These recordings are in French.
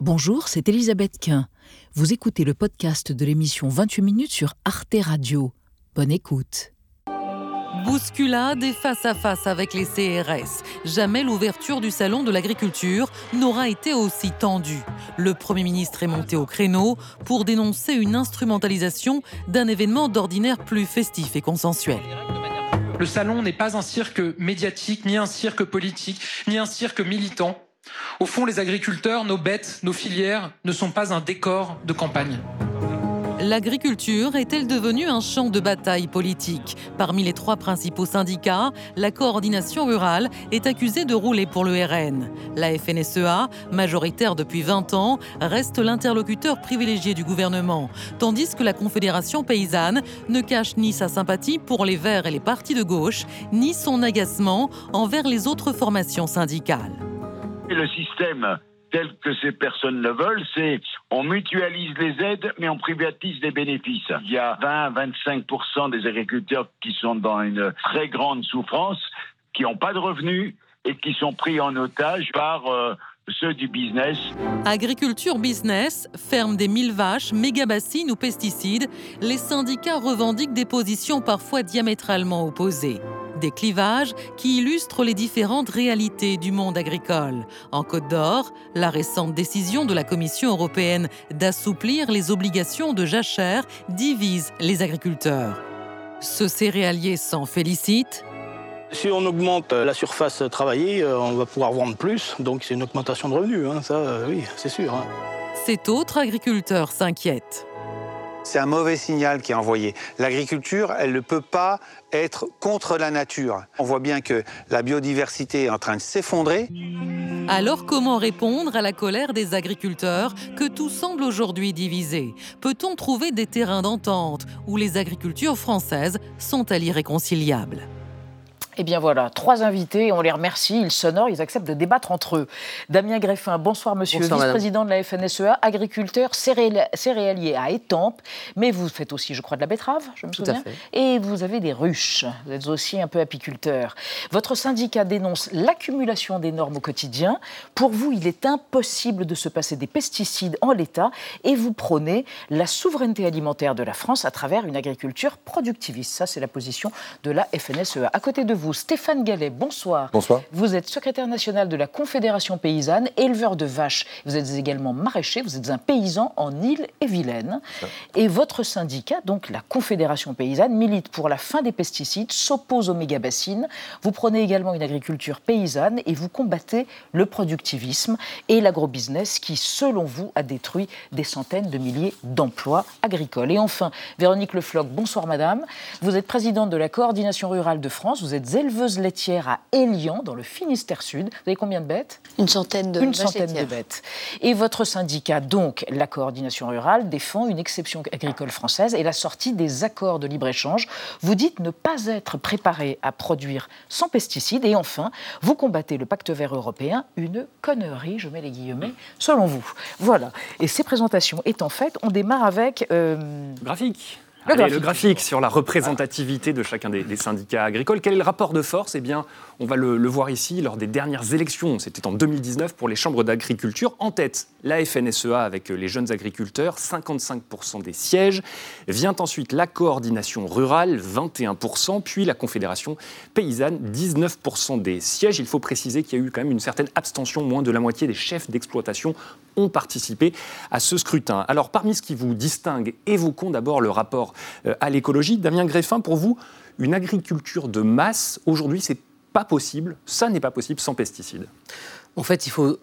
Bonjour, c'est Elisabeth Quint. Vous écoutez le podcast de l'émission 28 minutes sur Arte Radio. Bonne écoute. Bousculade et face à face avec les CRS. Jamais l'ouverture du salon de l'agriculture n'aura été aussi tendue. Le Premier ministre est monté au créneau pour dénoncer une instrumentalisation d'un événement d'ordinaire plus festif et consensuel. Le salon n'est pas un cirque médiatique, ni un cirque politique, ni un cirque militant. Au fond, les agriculteurs, nos bêtes, nos filières ne sont pas un décor de campagne. L'agriculture est-elle devenue un champ de bataille politique Parmi les trois principaux syndicats, la coordination rurale est accusée de rouler pour le RN. La FNSEA, majoritaire depuis 20 ans, reste l'interlocuteur privilégié du gouvernement, tandis que la Confédération paysanne ne cache ni sa sympathie pour les Verts et les partis de gauche, ni son agacement envers les autres formations syndicales. Le système tel que ces personnes le veulent, c'est on mutualise les aides, mais on privatise les bénéfices. Il y a 20-25% des agriculteurs qui sont dans une très grande souffrance, qui n'ont pas de revenus et qui sont pris en otage par euh, Agriculture business, ferme des mille vaches, méga-bassines ou pesticides, les syndicats revendiquent des positions parfois diamétralement opposées. Des clivages qui illustrent les différentes réalités du monde agricole. En Côte d'Or, la récente décision de la Commission européenne d'assouplir les obligations de jachère divise les agriculteurs. Ce céréalier s'en félicite. Si on augmente la surface travaillée, euh, on va pouvoir vendre plus, donc c'est une augmentation de revenus, hein, ça euh, oui, c'est sûr. Hein. Cet autre agriculteur s'inquiète. C'est un mauvais signal qui est envoyé. L'agriculture, elle ne peut pas être contre la nature. On voit bien que la biodiversité est en train de s'effondrer. Alors comment répondre à la colère des agriculteurs que tout semble aujourd'hui divisé? Peut-on trouver des terrains d'entente où les agricultures françaises sont elles irréconciliables? Eh bien voilà, trois invités, on les remercie, ils s'honorent, ils acceptent de débattre entre eux. Damien Greffin, bonsoir monsieur, vice-président de la FNSEA, agriculteur céréalier à Étampes, mais vous faites aussi, je crois, de la betterave, je me souviens, et vous avez des ruches, vous êtes aussi un peu apiculteur. Votre syndicat dénonce l'accumulation des normes au quotidien. Pour vous, il est impossible de se passer des pesticides en l'état, et vous prônez la souveraineté alimentaire de la France à travers une agriculture productiviste. Ça, c'est la position de la FNSEA. À côté de vous, Stéphane Gallet, bonsoir. Bonsoir. Vous êtes secrétaire national de la Confédération paysanne, éleveur de vaches. Vous êtes également maraîcher, vous êtes un paysan en Île-et-Vilaine. Et votre syndicat, donc la Confédération paysanne, milite pour la fin des pesticides, s'oppose aux méga-bassines. Vous prenez également une agriculture paysanne et vous combattez le productivisme et l'agrobusiness qui, selon vous, a détruit des centaines de milliers d'emplois agricoles. Et enfin, Véronique Lefloc, bonsoir madame. Vous êtes présidente de la Coordination rurale de France. Vous êtes éleveuse laitière à Élian, dans le Finistère Sud. Vous avez combien de bêtes? Une centaine de Une centaine de bêtes. Et votre syndicat, donc la coordination rurale, défend une exception agricole française et la sortie des accords de libre-échange. Vous dites ne pas être préparé à produire sans pesticides. Et enfin, vous combattez le pacte vert européen, une connerie, je mets les guillemets, selon vous. Voilà. Et ces présentations étant faites, on démarre avec... Euh... Graphique. Le, graphique. sur la représentativité de chacun des, syndicats agricoles. Quel est le rapport de force? Eh bien, on va le, voir ici lors des dernières élections. C'était en 2019 pour les chambres d'agriculture. En tête, la FNSEA avec les jeunes agriculteurs, 55% des sièges. Vient ensuite la coordination rurale, 21%, puis la Confédération paysanne, 19% des sièges. Il faut préciser qu'il y a eu quand même une certaine abstention. Moins de la moitié des chefs d'exploitation ont participé à ce scrutin. Alors, parmi ce qui vous distingue, évoquons d'abord le rapport euh, à l'écologie. Damien Greffin, pour vous, une agriculture de masse, aujourd'hui, c'est pas possible, ça n'est pas possible sans pesticides. En fait, il faut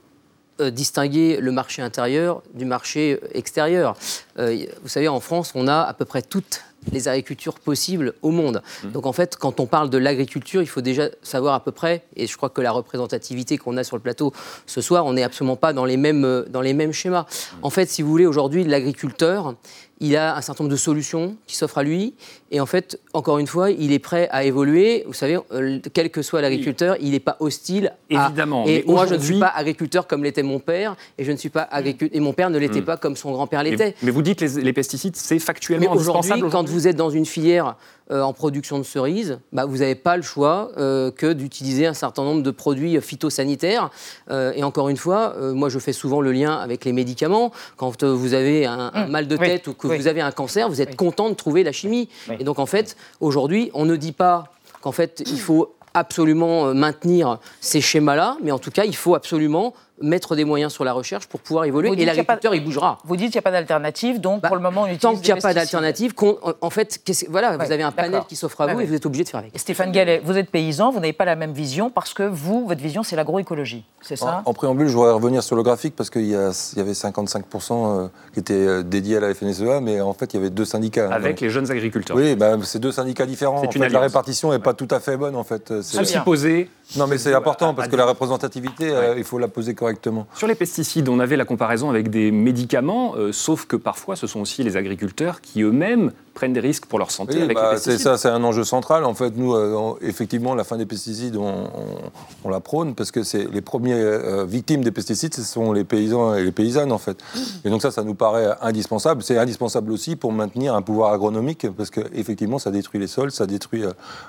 euh, distinguer le marché intérieur du marché extérieur. Euh, vous savez, en France, on a à peu près toutes les agricultures possibles au monde. Mmh. Donc en fait, quand on parle de l'agriculture, il faut déjà savoir à peu près, et je crois que la représentativité qu'on a sur le plateau ce soir, on n'est absolument pas dans les mêmes, dans les mêmes schémas. Mmh. En fait, si vous voulez, aujourd'hui, l'agriculteur, il a un certain nombre de solutions qui s'offrent à lui. Et en fait, encore une fois, il est prêt à évoluer. Vous savez, euh, quel que soit l'agriculteur, il n'est pas hostile. Évidemment. Et moi, je ne suis pas agriculteur comme l'était mon père, et je ne suis pas agriculteur. Et mon père ne l'était hmm. pas comme son grand-père l'était. Mais, vous dites que les, pesticides, c'est factuellement indispensable. Aujourd'hui, quand vous êtes dans une filière euh, en production de cerises, bah, vous n'avez pas le choix euh, que d'utiliser un certain nombre de produits phytosanitaires. Euh, et encore une fois, moi je fais souvent le lien avec les médicaments. Quand vous avez un, mmh. mal de tête ou que vous avez un cancer, vous êtes content de trouver la chimie. Et donc en fait, aujourd'hui, on ne dit pas qu'en fait il faut absolument maintenir ces schémas-là, mais en tout cas, il faut absolument mettre des moyens sur la recherche pour pouvoir évoluer. Et l'agriculteur, il bougera. Vous dites qu'il n'y a pas d'alternative, donc bah, pour le moment, on utilise Tant qu'il n'y a pas d'alternative, en fait, voilà, vous avez un panel qui s'offre à vous et vous êtes obligé de faire avec. Stéphane Gallet, vous êtes paysan, vous n'avez pas la même vision parce que vous, votre vision, c'est l'agroécologie, c'est ça? En, préambule, je voudrais revenir sur le graphique parce qu'il y, y, avait 55% euh, qui étaient euh, dédiés à la FNSEA, mais en fait, il y avait deux syndicats. Avec les jeunes agriculteurs. Oui, bah, c'est deux syndicats différents. En fait, la répartition n'est pas tout à fait bonne, en fait. C'est posé. Non, mais c'est important parce que la représentativité, euh, il faut la poser correctement. Sur les pesticides, on avait la comparaison avec des médicaments, euh, sauf que parfois ce sont aussi les agriculteurs qui eux-mêmes prennent des risques pour leur santé avec bah, les pesticides. C'est ça, c'est un enjeu central. En fait, nous, euh, effectivement, la fin des pesticides, on, la prône parce que c'est les premières euh, victimes des pesticides, ce sont les paysans et les paysannes, en fait. Et donc ça, ça nous paraît indispensable. C'est indispensable aussi pour maintenir un pouvoir agronomique parce qu'effectivement, ça détruit les sols, ça détruit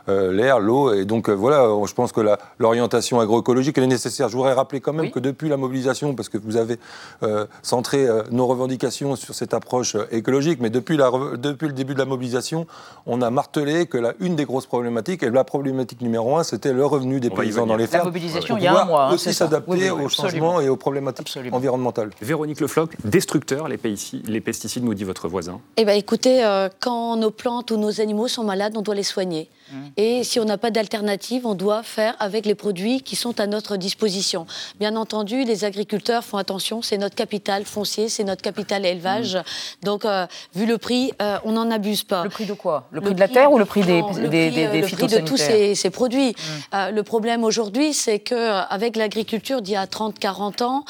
l'air, l'eau. Et donc voilà, je pense que l'orientation agroécologique, elle est nécessaire. Je voudrais rappeler quand même que depuis la mobilisation, parce que vous avez euh, centré euh, nos revendications sur cette approche euh, écologique, mais depuis, la, depuis le début de la mobilisation, on a martelé que la, une des grosses problématiques, et la problématique numéro un, c'était le revenu des paysans dans les fermes. La mobilisation, il y a un mois. Hein, aussi s'adapter aux changements et aux problématiques environnementales. Véronique Lefloc, destructeur, les, les pesticides, nous dit votre voisin. Eh bien, écoutez, quand nos plantes ou nos animaux sont malades, on doit les soigner. Mmh. Et si on n'a pas d'alternative, on doit faire avec les produits qui sont à notre disposition. Bien entendu, les agriculteurs font attention, c'est notre capital foncier, c'est notre capital élevage. Mmh. Donc, euh, vu le prix, euh, on n'en abuse pas. Le prix de quoi? Le prix de la terre ou le prix des, le des, le prix de tous ces, produits. Mmh. le problème aujourd'hui, c'est qu'avec l'agriculture d'il y a 30-40 ans,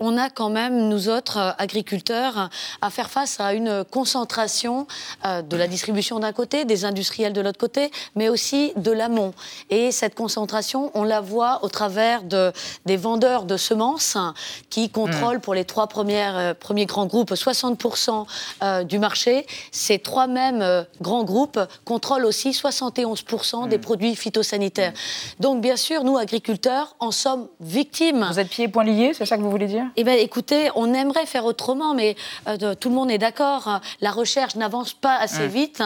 on a quand même, nous autres agriculteurs, à faire face à une concentration de la distribution d'un côté, des industriels de l'autre côté, mais aussi de l'amont. Et cette concentration, on la voit au travers de, des vendeurs de semences qui contrôlent pour les trois premières, euh, premiers grands groupes 60% euh, du marché. Ces trois mêmes euh, grands groupes contrôlent aussi 71% des mm. produits phytosanitaires. Donc bien sûr, nous, agriculteurs, en sommes victimes. Vous êtes pieds et poings liés, c'est ça que vous voulez dire? Eh bien écoutez, on aimerait faire autrement, mais tout le monde est d'accord. La recherche n'avance pas assez mm. vite.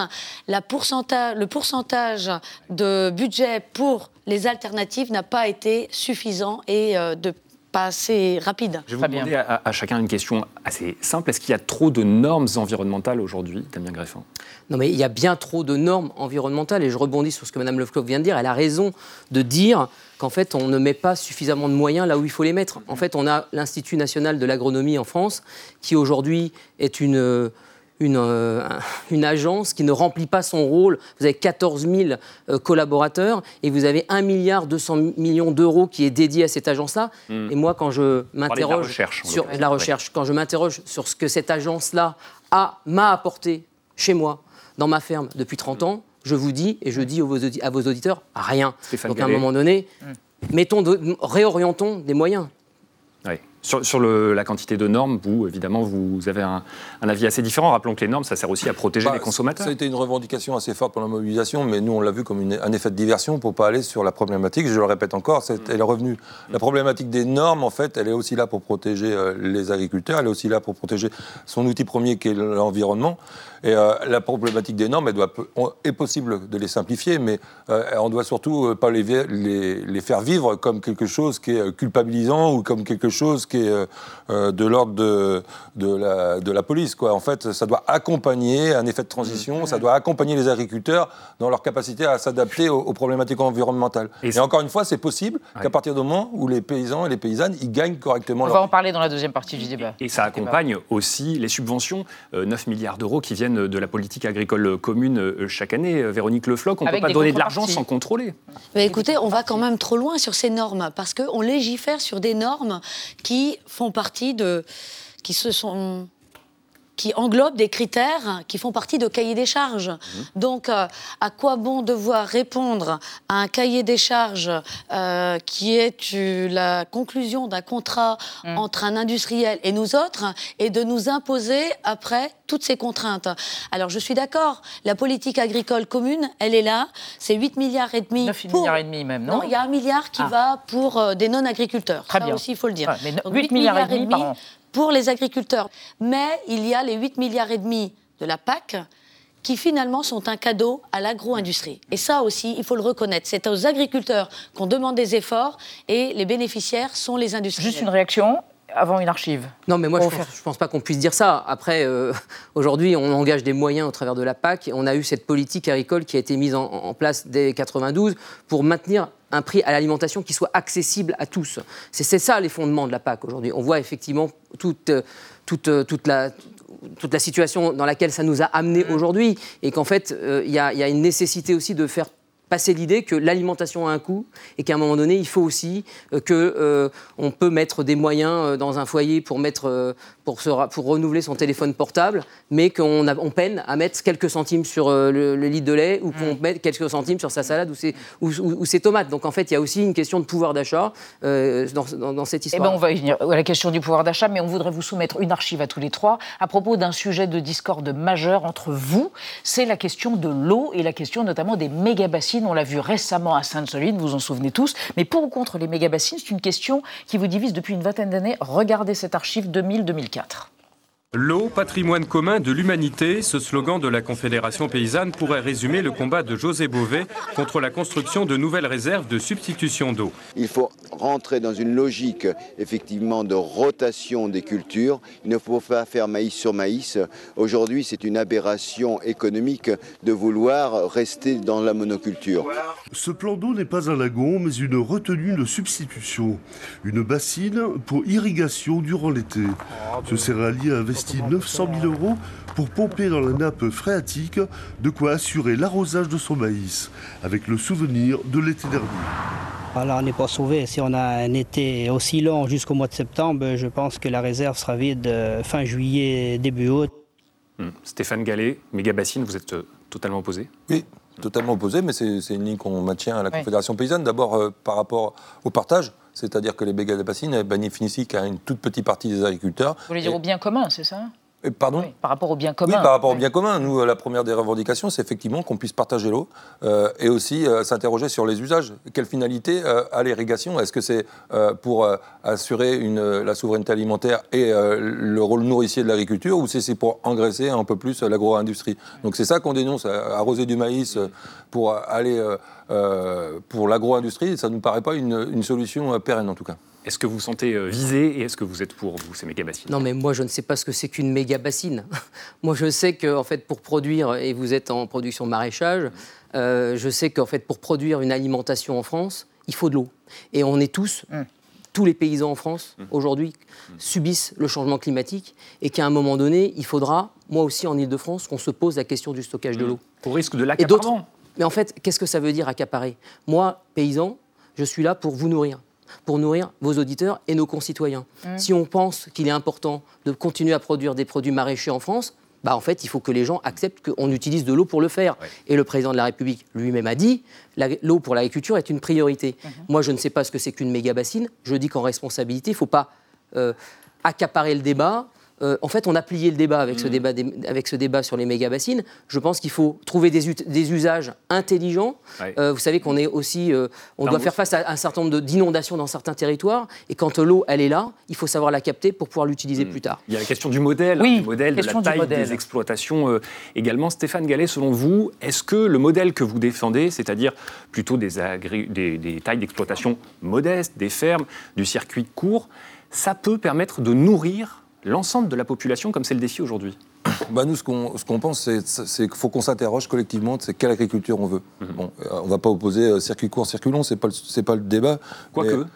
La pourcentage, le pourcentage de budget pour les alternatives n'a pas été suffisant et euh, de pas assez rapide. Je vais vous demander à, chacun une question assez simple. Est-ce qu'il y a trop de normes environnementales aujourd'hui, Damien Greffin Non, mais il y a bien trop de normes environnementales. Et je rebondis sur ce que Mme Lefcoq vient de dire. Elle a raison de dire qu'en fait, on ne met pas suffisamment de moyens là où il faut les mettre. En fait, on a l'Institut national de l'agronomie en France, qui aujourd'hui est une euh, une, agence qui ne remplit pas son rôle. Vous avez 14 000 euh, collaborateurs et vous avez 1 milliard 200 millions d'euros qui est dédié à cette agence-là. Hmm. Et moi, quand je m'interroge sur la recherche, quand je m'interroge sur ce que cette agence-là a m'a apporté chez moi, dans ma ferme, depuis 30 ans, je vous dis et je dis à vos auditeurs rien. Donc à un moment donné, hmm. mettons réorientons des moyens. Oui. Sur, la quantité de normes, vous, évidemment, vous avez un, avis assez différent. Rappelons que les normes, ça sert aussi à protéger bah, les consommateurs. Ça a été une revendication assez forte pour la mobilisation, mais nous, on l'a vu comme un effet de diversion pour ne pas aller sur la problématique. Je le répète encore, c'est, elle est revenue. La problématique des normes, en fait, elle est aussi là pour protéger euh, les agriculteurs, elle est aussi là pour protéger son outil premier qui est l'environnement. Et euh, la problématique des normes, elle doit, est possible de les simplifier, mais euh, on doit surtout pas les, les, les, faire vivre comme quelque chose qui est culpabilisant ou comme quelque chose qui est euh, euh, de l'ordre de, de, la, de la police. Quoi. En fait, ça doit accompagner un effet de transition, mmh. ça doit accompagner les agriculteurs dans leur capacité à s'adapter aux, problématiques environnementales. Et, encore une fois, c'est possible qu'à partir du moment où les paysans et les paysannes, ils gagnent correctement On va en parler dans la deuxième partie du débat. Et, ça accompagne aussi les subventions, 9 euh, milliards d'euros qui viennent de la politique agricole commune chaque année. Véronique Lefloc, on ne peut pas donner de l'argent sans contrôler. Mais écoutez, on va quand même trop loin sur ces normes, parce qu'on légifère sur des normes qui font partie de. qui se sont qui englobe des critères qui font partie de cahier des charges. Mmh. Donc, euh, à quoi bon devoir répondre à un cahier des charges euh, qui est la conclusion d'un contrat mmh. entre un industriel et nous autres et de nous imposer après toutes ces contraintes? Alors, je suis d'accord, la politique agricole commune, elle est là, c'est 8 milliards et demi. 9 milliards et demi même, non Non, il y a un milliard qui ah. va pour euh, des non-agriculteurs. Très bien. aussi, il faut le dire. 8, milliards, et demi, par an pour les agriculteurs. Mais il y a les 8 milliards et demi de la PAC qui finalement sont un cadeau à l'agro-industrie. Et ça aussi, il faut le reconnaître. C'est aux agriculteurs qu'on demande des efforts et les bénéficiaires sont les industriels. Juste une réaction avant une archive. Non, mais moi, je ne pense, pas qu'on puisse dire ça. Après, euh, aujourd'hui, on engage des moyens au travers de la PAC. On a eu cette politique agricole qui a été mise en, place dès 92 pour maintenir un prix à l'alimentation qui soit accessible à tous. C'est ça les fondements de la PAC aujourd'hui. On voit effectivement toute, toute, toute la toute la situation dans laquelle ça nous a amené mmh. aujourd'hui et qu'en fait, euh, il y, y, a une nécessité aussi de faire passer l'idée que l'alimentation a un coût et qu'à un moment donné, il faut aussi euh, que euh, on peut mettre des moyens euh, dans un foyer pour mettre pour, pour renouveler son téléphone portable, mais qu'on on peine à mettre quelques centimes sur le, litre de lait ou qu'on mm. mette quelques centimes sur sa salade ou ses, ou, ses, tomates. Donc en fait, il y a aussi une question de pouvoir d'achat dans, cette histoire. Eh ben, on va y venir à la question du pouvoir d'achat, mais on voudrait vous soumettre une archive à tous les trois à propos d'un sujet de discorde majeur entre vous. C'est la question de l'eau et la question notamment des on l'a vu récemment à Sainte-Soline, vous vous en souvenez tous. Mais pour ou contre les méga-bassines, c'est une question qui vous divise depuis une vingtaine d'années. Regardez cette archive 2000-2004. L'eau, patrimoine commun de l'humanité, ce slogan de la Confédération paysanne pourrait résumer le combat de José Bové contre la construction de nouvelles réserves de substitution d'eau. Il faut rentrer dans une logique effectivement de rotation des cultures. Il ne faut pas faire maïs sur maïs. Aujourd'hui, c'est une aberration économique de vouloir rester dans la monoculture. Ce plan d'eau n'est pas un lagon, mais une retenue de substitution. Une bassine pour irrigation durant l'été. Ce céréalier investit 900 000 euros pour pomper dans la nappe phréatique, de quoi assurer l'arrosage de son maïs, avec le souvenir de l'été dernier. Alors on n'est pas sauvé. Si on a un été aussi long jusqu'au mois de septembre, je pense que la réserve sera vide euh, fin juillet, début août. Hmm. Stéphane Gallet, méga bassine, vous êtes euh, totalement opposé? Oui, totalement opposé, mais c'est une ligne qu'on maintient à la Confédération paysanne. D'abord euh, par rapport au partage c'est-à-dire que les méga bassines bénéficient qu'à une toute petite partie des agriculteurs. Vous voulez dire au bien commun, c'est ça? Pardon Par rapport au bien commun. Oui, par rapport au bien commun. Nous, euh, la première des revendications, c'est effectivement qu'on puisse partager l'eau euh, et aussi euh, s'interroger sur les usages. Quelle finalité a l'irrigation? Est-ce que c'est pour assurer une, la souveraineté alimentaire et le rôle nourricier de l'agriculture ou c'est pour engraisser un peu plus l'agro-industrie? Donc c'est ça qu'on dénonce. Arroser du maïs pour aller pour l'agro-industrie, ça ne nous paraît pas une, une solution pérenne en tout cas. Est-ce que vous vous sentez euh, visé et est-ce que vous êtes pour, vous, ces méga-bassines Non, mais moi, je ne sais pas ce que c'est qu'une méga-bassine. moi, je sais qu'en en fait, pour produire, et vous êtes en production maraîchage, euh, je sais qu'en fait, pour produire une alimentation en France, il faut de l'eau. Et on est tous, mmh. tous les paysans en France, mmh. aujourd'hui, mmh. subissent le changement climatique et qu'à un moment donné, il faudra, moi aussi en Ile-de-France, qu'on se pose la question du stockage de l'eau. Au risque de l'accaparement. Mais en fait, qu'est-ce que ça veut dire accaparer? Moi, paysan, je suis là pour vous nourrir pour nourrir vos auditeurs et nos concitoyens. Mmh. Si on pense qu'il est important de continuer à produire des produits maraîchers en France, bah en fait, il faut que les gens acceptent qu'on utilise de l'eau pour le faire. Et le président de la République lui-même a dit l'eau pour l'agriculture est une priorité. Mmh. Moi, je ne sais pas ce que c'est qu'une méga bassine. Je dis qu'en responsabilité, il ne faut pas euh, accaparer le débat. Euh, en fait, on a plié le débat avec, ce, mmh. débat avec ce débat sur les méga-bassines. Je pense qu'il faut trouver des, des usages intelligents. Euh, vous savez qu'on est aussi, euh, on doit faire face à un certain nombre d'inondations dans certains territoires. Et quand l'eau, elle est là, il faut savoir la capter pour pouvoir l'utiliser mmh. plus tard. Il y a la question du modèle, oui, du modèle, de la taille des exploitations également. Stéphane Gallet, selon vous, est-ce que le modèle que vous défendez, c'est-à-dire plutôt des, des, des tailles d'exploitation modestes, des fermes, du circuit court, ça peut permettre de nourrir l'ensemble de la population comme c'est le défi aujourd'hui bah nous, ce qu'on pense, c'est qu'il faut qu'on s'interroge collectivement de quelle agriculture on veut. Mhm. Bon, euh, on ne va pas opposer euh, circuit court, circuit long, ce n'est pas, pas, le débat. Quoique.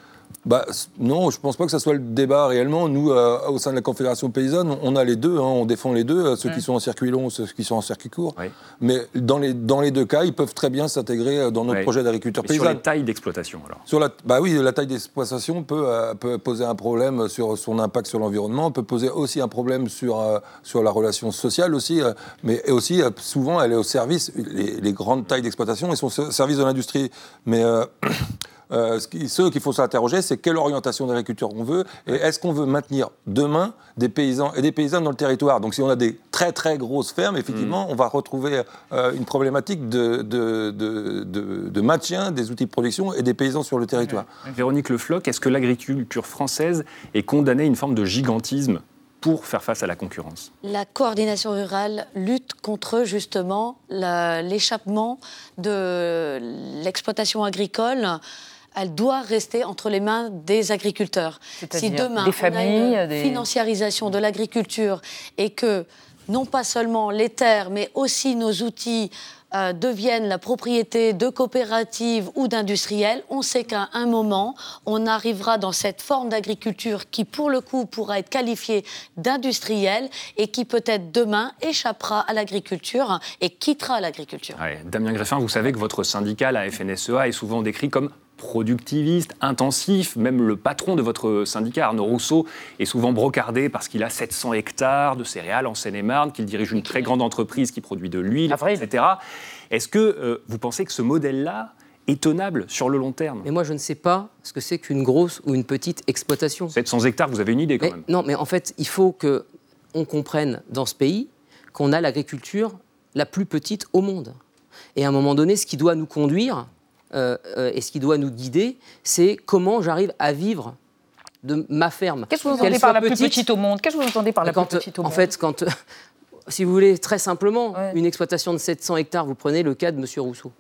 Bah, non, je ne pense pas que ce soit le débat réellement. Nous, euh, au sein de la Confédération paysanne, on a les deux, hein, on défend les deux, euh, ceux qui sont en circuit long, ceux qui sont en circuit court. Mais dans les, dans les deux cas, ils peuvent très bien s'intégrer euh, dans notre projet d'agriculture paysanne. Sur la taille d'exploitation, alors sur la, bah Oui, la taille d'exploitation peut, peut, poser un problème sur son impact sur l'environnement, peut poser aussi un problème sur, sur la relation sociale aussi, mais aussi souvent elle est au service, les, les grandes tailles d'exploitation, elles sont au service de l'industrie. Mais euh, ce qu'il faut s'interroger, c'est quelle orientation d'agriculture on veut et est-ce qu'on veut maintenir demain des paysans et des paysannes dans le territoire. Donc si on a des très très grosses fermes, effectivement, mm. on va retrouver euh, une problématique de, de, de, maintien des outils de production et des paysans sur le territoire. Véronique Le Floch, est-ce que l'agriculture française est condamnée à une forme de gigantisme pour faire face à la concurrence? La coordination rurale lutte contre justement l'échappement de l'exploitation agricole elle doit rester entre les mains des agriculteurs. Si demain on a une financiarisation de l'agriculture et que non pas seulement les terres, mais aussi nos outils euh, deviennent la propriété de coopératives ou d'industriels, on sait qu'à un moment, on arrivera dans cette forme d'agriculture qui, pour le coup, pourra être qualifiée d'industrielle et qui peut-être demain échappera à l'agriculture et quittera l'agriculture. Damien Greffin, vous savez que votre syndicat, la FNSEA, est souvent décrit comme productiviste, intensif. Même le patron de votre syndicat, Arnaud Rousseau, est souvent brocardé parce qu'il a 700 hectares de céréales en Seine-et-Marne, qu'il dirige une très grande entreprise qui produit de l'huile, etc. Est-ce que euh, vous pensez que ce modèle-là est tenable sur le long terme? Mais moi, je ne sais pas ce que c'est qu'une grosse ou une petite exploitation. 700 hectares, vous avez une idée quand même Non, mais en fait, il faut que on comprenne dans ce pays qu'on a l'agriculture la plus petite au monde. Et à un moment donné, ce qui doit nous conduire, et ce qui doit nous guider, c'est comment j'arrive à vivre de ma ferme. Qu'est-ce que vous entendez par la plus petite au monde? Qu'est-ce que vous entendez par la plus petite au monde? En fait, quand, si vous voulez, très simplement, une exploitation de 700 hectares, vous prenez le cas de M. Rousseau.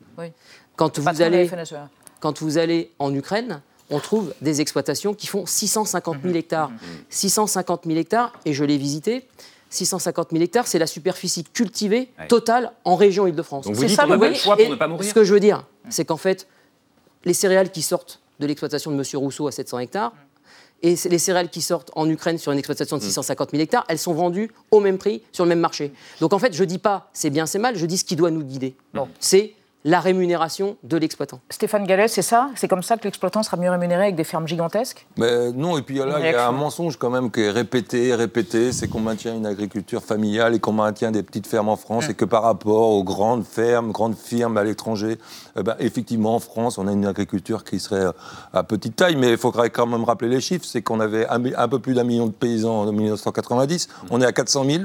Quand, vous allez, e. quand vous allez en Ukraine, on trouve des exploitations qui font 650 000 mhm. hectares. 650 000 hectares, et je l'ai visité, 650 000 hectares, c'est la superficie cultivée totale en région Île-de-France. C'est ça le choix pour ne pas mourir. Ce que je veux dire, c'est qu'en fait, les céréales qui sortent de l'exploitation de M. Rousseau à 700 hectares, et les céréales qui sortent en Ukraine sur une exploitation de 650 000 hectares, elles sont vendues au même prix sur le même marché. Donc en fait, je ne dis pas c'est bien, c'est mal, je dis ce qui doit nous guider. C'est la rémunération de l'exploitant. Stéphane Gallet, c'est ça? C'est comme ça que l'exploitant sera mieux rémunéré avec des fermes gigantesques? Mais Non, et puis là, il y a un mensonge quand même qui est répété, répété, c'est qu'on maintient une agriculture familiale et qu'on maintient des petites fermes en France, et que par rapport aux grandes fermes, grandes firmes à l'étranger, eh ben, effectivement, en France, on a une agriculture qui serait à petite taille, mais il faudrait quand même rappeler les chiffres, c'est qu'on avait un, un, peu plus d'un million de paysans en 1990, on est à 400 000.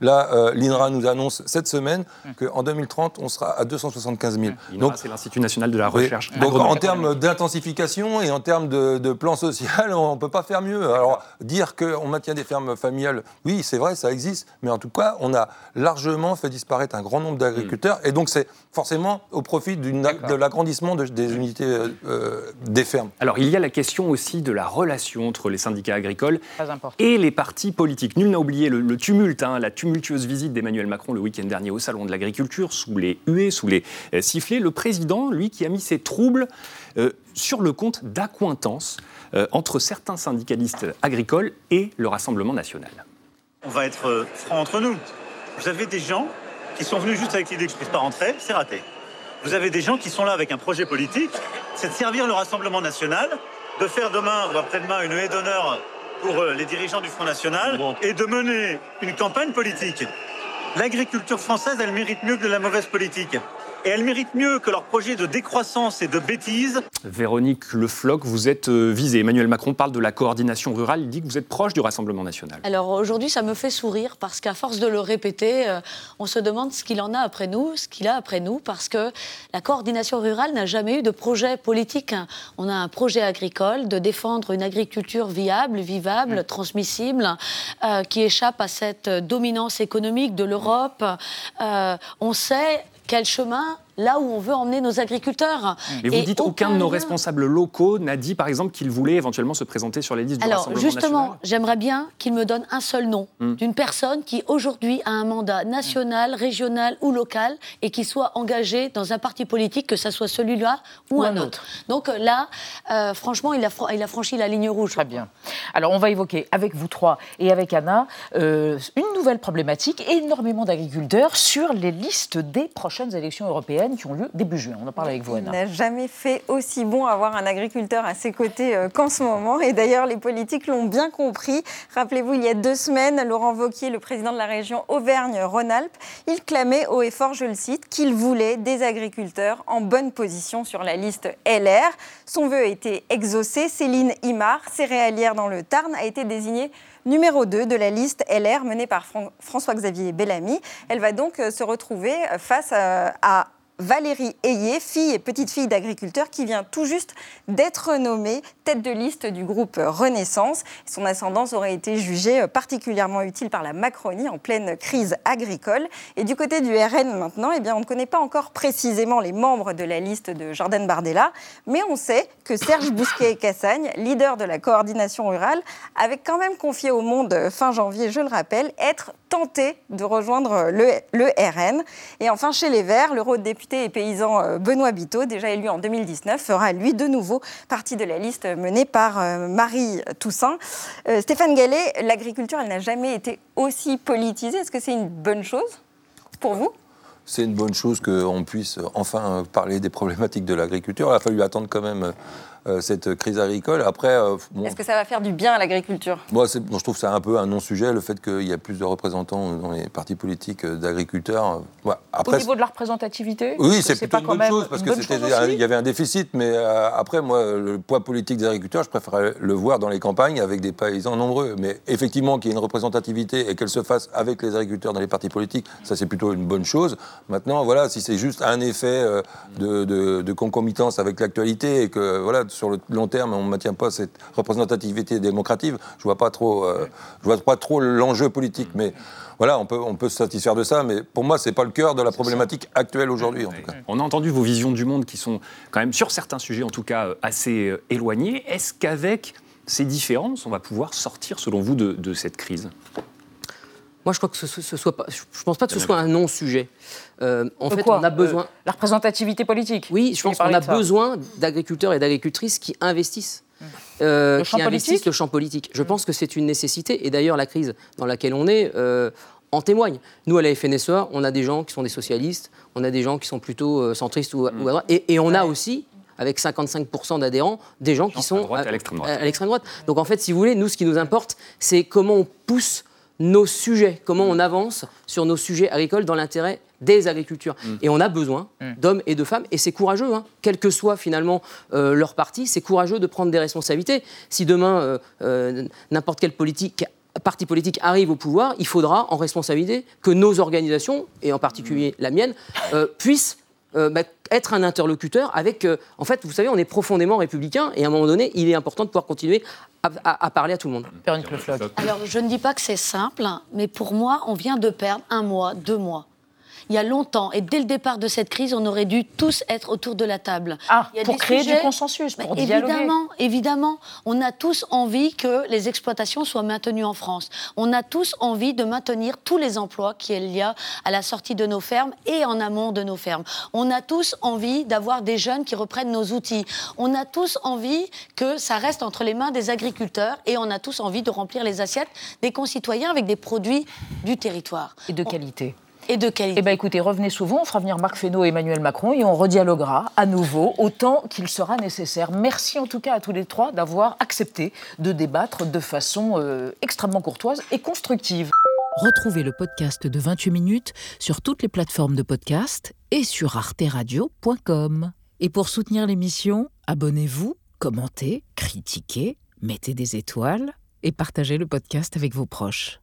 Là, euh, l'INRA nous annonce cette semaine qu'en 2030, on sera à 275 000. Donc, c'est l'Institut national de la recherche. donc, en termes d'intensification et en termes de, plan social, on ne peut pas faire mieux. Alors, dire qu'on maintient des fermes familiales, oui, c'est vrai, ça existe, mais en tout cas, on a largement fait disparaître un grand nombre d'agriculteurs, mm. et donc c'est forcément au profit de l'agrandissement des unités euh, euh, des fermes. Alors, il y a la question aussi de la relation entre les syndicats agricoles et les partis politiques. Nul n'a oublié le, tumulte, hein, la tumulte tumultueuse visite d'Emmanuel Macron le week-end dernier au Salon de l'Agriculture, sous les huées, sous les euh, sifflets, le président, lui, qui a mis ses troubles euh, sur le compte d'accointance euh, entre certains syndicalistes agricoles et le Rassemblement national. On va être franc entre nous. Vous avez des gens qui sont venus juste avec l'idée que je ne puisse pas rentrer, c'est raté. Vous avez des gens qui sont là avec un projet politique, c'est de servir le Rassemblement national, de faire demain ou après-demain une haie d'honneur pour euh, les dirigeants du Front National et de mener une campagne politique. L'agriculture française, elle mérite mieux que de la mauvaise politique et elles méritent mieux que leur projet de décroissance et de bêtise. Véronique Le Floch, vous êtes euh, visée. Emmanuel Macron parle de la coordination rurale. Il dit que vous êtes proche du Rassemblement national. Alors aujourd'hui, ça me fait sourire parce qu'à force de le répéter, euh, on se demande ce qu'il en a après nous, ce qu'il a après nous, parce que la coordination rurale n'a jamais eu de projet politique. On a un projet agricole de défendre une agriculture viable, vivable, mmh. transmissible, euh, qui échappe à cette dominance économique de l'Europe. on sait quel chemin là où on veut emmener nos agriculteurs. Mais vous dites aucun, de nos responsables locaux n'a dit, par exemple, qu'il voulait éventuellement se présenter sur les listes du Rassemblement national Alors, justement, j'aimerais bien qu'il me donne un seul nom hmm. d'une personne qui, aujourd'hui, a un mandat national, régional ou local et qui soit engagée dans un parti politique, que ce soit celui-là ou, un, autre. Donc euh, là, euh, franchement, il a, il a franchi la ligne rouge. Très bien. Alors, on va évoquer avec vous trois et avec Anna euh, une nouvelle problématique, énormément d'agriculteurs sur les listes des prochaines élections européennes qui ont lieu début juin. On en parle avec vous, Anna. Il n'a jamais fait aussi bon avoir un agriculteur à ses côtés euh, qu'en ce moment. Et d'ailleurs, les politiques l'ont bien compris. Rappelez-vous, il y a deux semaines, Laurent Vauquier, le président de la région Auvergne-Rhône-Alpes, il clamait haut et fort, je le cite, qu'il voulait des agriculteurs en bonne position sur la liste LR. Son vœu a été exaucé. Céline Imar, céréalière dans le Tarn, a été désignée numéro 2 de la liste LR menée par François-Xavier Bellamy. Elle va donc euh, se retrouver face euh, à Valérie Ayé, fille et petite-fille d'agriculteur qui vient tout juste d'être nommée tête de liste du groupe Renaissance. Son ascendance aurait été jugée particulièrement utile par la Macronie en pleine crise agricole. Et du côté du RN maintenant, eh bien, on ne connaît pas encore précisément les membres de la liste de Jordan Bardella, mais on sait que Serge Bousquet-Cassagne, leader de la coordination rurale, avait quand même confié au Monde fin janvier, je le rappelle, être tenté de rejoindre le, le RN. Et enfin, chez les Verts, l'eurodéputé et paysan euh, Benoît Biteau, déjà élu en 2019, fera lui de nouveau partie de la liste menée par euh, Marie Toussaint. Euh, Stéphane Gallet, l'agriculture, elle n'a jamais été aussi politisée. Est-ce que c'est une bonne chose pour vous? C'est une bonne chose qu'on puisse enfin parler des problématiques de l'agriculture. Il a fallu attendre quand même euh, cette crise agricole. Après, euh, est-ce que ça va faire du bien à l'agriculture? Moi, je trouve que c'est un peu un non-sujet le fait qu'il y a plus de représentants dans les partis politiques d'agriculteurs. après, Au niveau de la représentativité Oui, c'est plutôt une bonne chose parce qu'il y avait un déficit. Mais euh, après, moi, le poids politique des agriculteurs, je préférerais le voir dans les campagnes avec des paysans nombreux. Mais effectivement, qu'il y ait une représentativité et qu'elle se fasse avec les agriculteurs dans les partis politiques, ça c'est plutôt une bonne chose. Maintenant, voilà, si c'est juste un effet de, de, de concomitance avec l'actualité et que voilà sur le long terme, on ne maintient pas cette représentativité démocratique, je ne vois pas trop, euh, je vois pas trop l'enjeu politique. Mais voilà, on peut, on peut se satisfaire de ça, mais pour moi, ce n'est pas le cœur de la problématique actuelle aujourd'hui, en tout cas. On a entendu vos visions du monde qui sont quand même, sur certains sujets en tout cas, euh, assez euh, éloignées. Est-ce qu'avec ces différences, on va pouvoir sortir, selon vous, de cette crise? Moi, je crois que ce, soit pas. Je pense pas que ce soit un non-sujet. Euh, en fait, on a besoin. Euh, la représentativité politique. Oui, je pense qu'on a besoin d'agriculteurs et d'agricultrices qui investissent. Mmh. Euh, le qui investissent le champ politique. Je mmh. pense que c'est une nécessité. Et d'ailleurs, la crise dans laquelle on est en témoigne. Nous, à la FNSEA, on a des gens qui sont des socialistes, on a des gens qui sont plutôt centristes ou, à droite. Et, on a aussi avec 55% d'adhérents, des gens qui sont à l'extrême droite. Donc en fait, si vous voulez, nous, ce qui nous importe, c'est comment on pousse nos sujets, comment on avance sur nos sujets agricoles dans l'intérêt des agricultures. Mm. Et on a besoin mm. d'hommes et de femmes, et c'est courageux, hein. quel que soit finalement euh, leur parti, c'est courageux de prendre des responsabilités. Si demain, euh, euh, n'importe quel politique parti politique arrive au pouvoir, il faudra en responsabilité que nos organisations, et en particulier la mienne, puissent bah, être un interlocuteur avec. en fait, vous savez, on est profondément républicain et à un moment donné, il est important de pouvoir continuer à, parler à tout le monde. Alors, je ne dis pas que c'est simple, mais pour moi, on vient de perdre un mois, deux mois il y a longtemps. Et dès le départ de cette crise, on aurait dû tous être autour de la table. Ah, pour créer du consensus, pour dialoguer. Évidemment, évidemment. On a tous envie que les exploitations soient maintenues en France. On a tous envie de maintenir tous les emplois qu'il y a à la sortie de nos fermes et en amont de nos fermes. On a tous envie d'avoir des jeunes qui reprennent nos outils. On a tous envie que ça reste entre les mains des agriculteurs et on a tous envie de remplir les assiettes des concitoyens avec des produits du territoire. Et de qualité et de qualité. Eh bien écoutez, revenez souvent, on fera venir Marc Fesneau et Emmanuel Macron et on redialoguera à nouveau autant qu'il sera nécessaire. Merci en tout cas à tous les trois d'avoir accepté de débattre de façon euh, extrêmement courtoise et constructive. Retrouvez le podcast de 28 minutes sur toutes les plateformes de podcast et sur arteradio.com. Et pour soutenir l'émission, abonnez-vous, commentez, critiquez, mettez des étoiles et partagez le podcast avec vos proches.